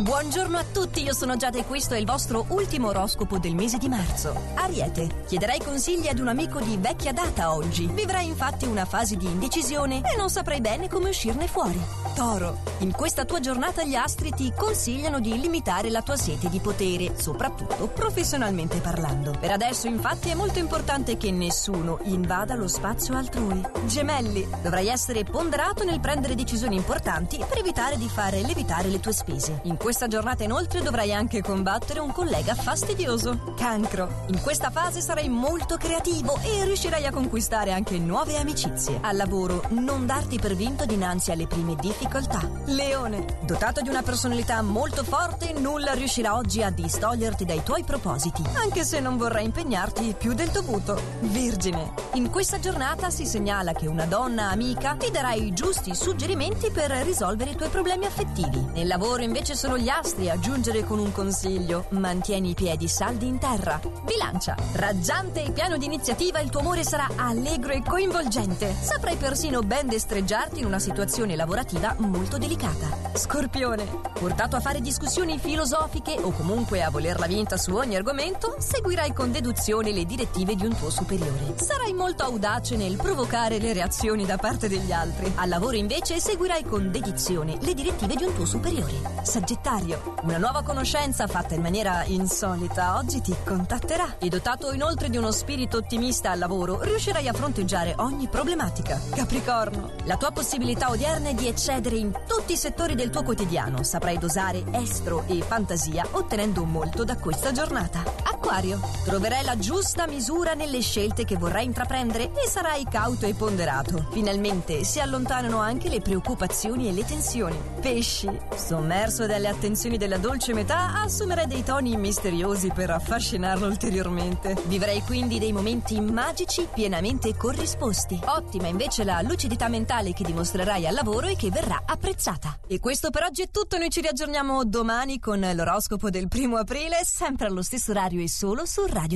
Buongiorno a tutti, io sono Giada e questo è il vostro ultimo oroscopo del mese di marzo. Ariete, chiederai consigli ad un amico di vecchia data oggi. Vivrai infatti una fase di indecisione e non saprai bene come uscirne fuori. Toro, in questa tua giornata gli astri ti consigliano di limitare la tua sete di potere, soprattutto professionalmente parlando. Per adesso infatti è molto importante che nessuno invada lo spazio altrui. Gemelli, dovrai essere ponderato nel prendere decisioni importanti per evitare di fare levitare le tue spese. In questa giornata inoltre dovrai anche combattere un collega fastidioso. Cancro. In questa fase sarai molto creativo e riuscirai a conquistare anche nuove amicizie. Al lavoro non darti per vinto dinanzi alle prime difficoltà. Leone. Dotato di una personalità molto forte, nulla riuscirà oggi a distoglierti dai tuoi propositi, anche se non vorrai impegnarti più del dovuto. Vergine. In questa giornata si segnala che una donna amica ti darà i giusti suggerimenti per risolvere i tuoi problemi affettivi. Nel lavoro invece sono gli astri a giungere con un consiglio. Mantieni i piedi saldi in terra. Bilancia. Raggiante e piano di iniziativa, il tuo amore sarà allegro e coinvolgente. Saprai persino ben destreggiarti in una situazione lavorativa molto delicata. Scorpione. Portato a fare discussioni filosofiche o comunque a volerla vinta su ogni argomento, seguirai con deduzione le direttive di un tuo superiore. Sarai molto audace nel provocare le reazioni da parte degli altri. Al lavoro invece seguirai con dedizione le direttive di un tuo superiore. Sagittario, una nuova conoscenza fatta in maniera insolita oggi ti contatterà e dotato inoltre di uno spirito ottimista al lavoro riuscirai a fronteggiare ogni problematica. Capricorno, la tua possibilità odierna è di eccedere in tutti i settori del tuo quotidiano. Saprai dosare estro e fantasia ottenendo molto da questa giornata. Acquario, troverai la giusta misura nelle scelte che vorrai intraprendere e sarai cauto e ponderato. Finalmente si allontanano anche le preoccupazioni e le tensioni. Pesci, sommerso dalle attenzioni della dolce metà, assumerai dei toni misteriosi per affascinarlo ulteriormente. Vivrai quindi dei momenti magici pienamente corrisposti. Ottima invece la lucidità mentale che dimostrerai al lavoro e che verrà apprezzata. E questo per oggi è tutto, noi ci riaggiorniamo domani con l'oroscopo del primo aprile, sempre allo stesso orario e solo su Radio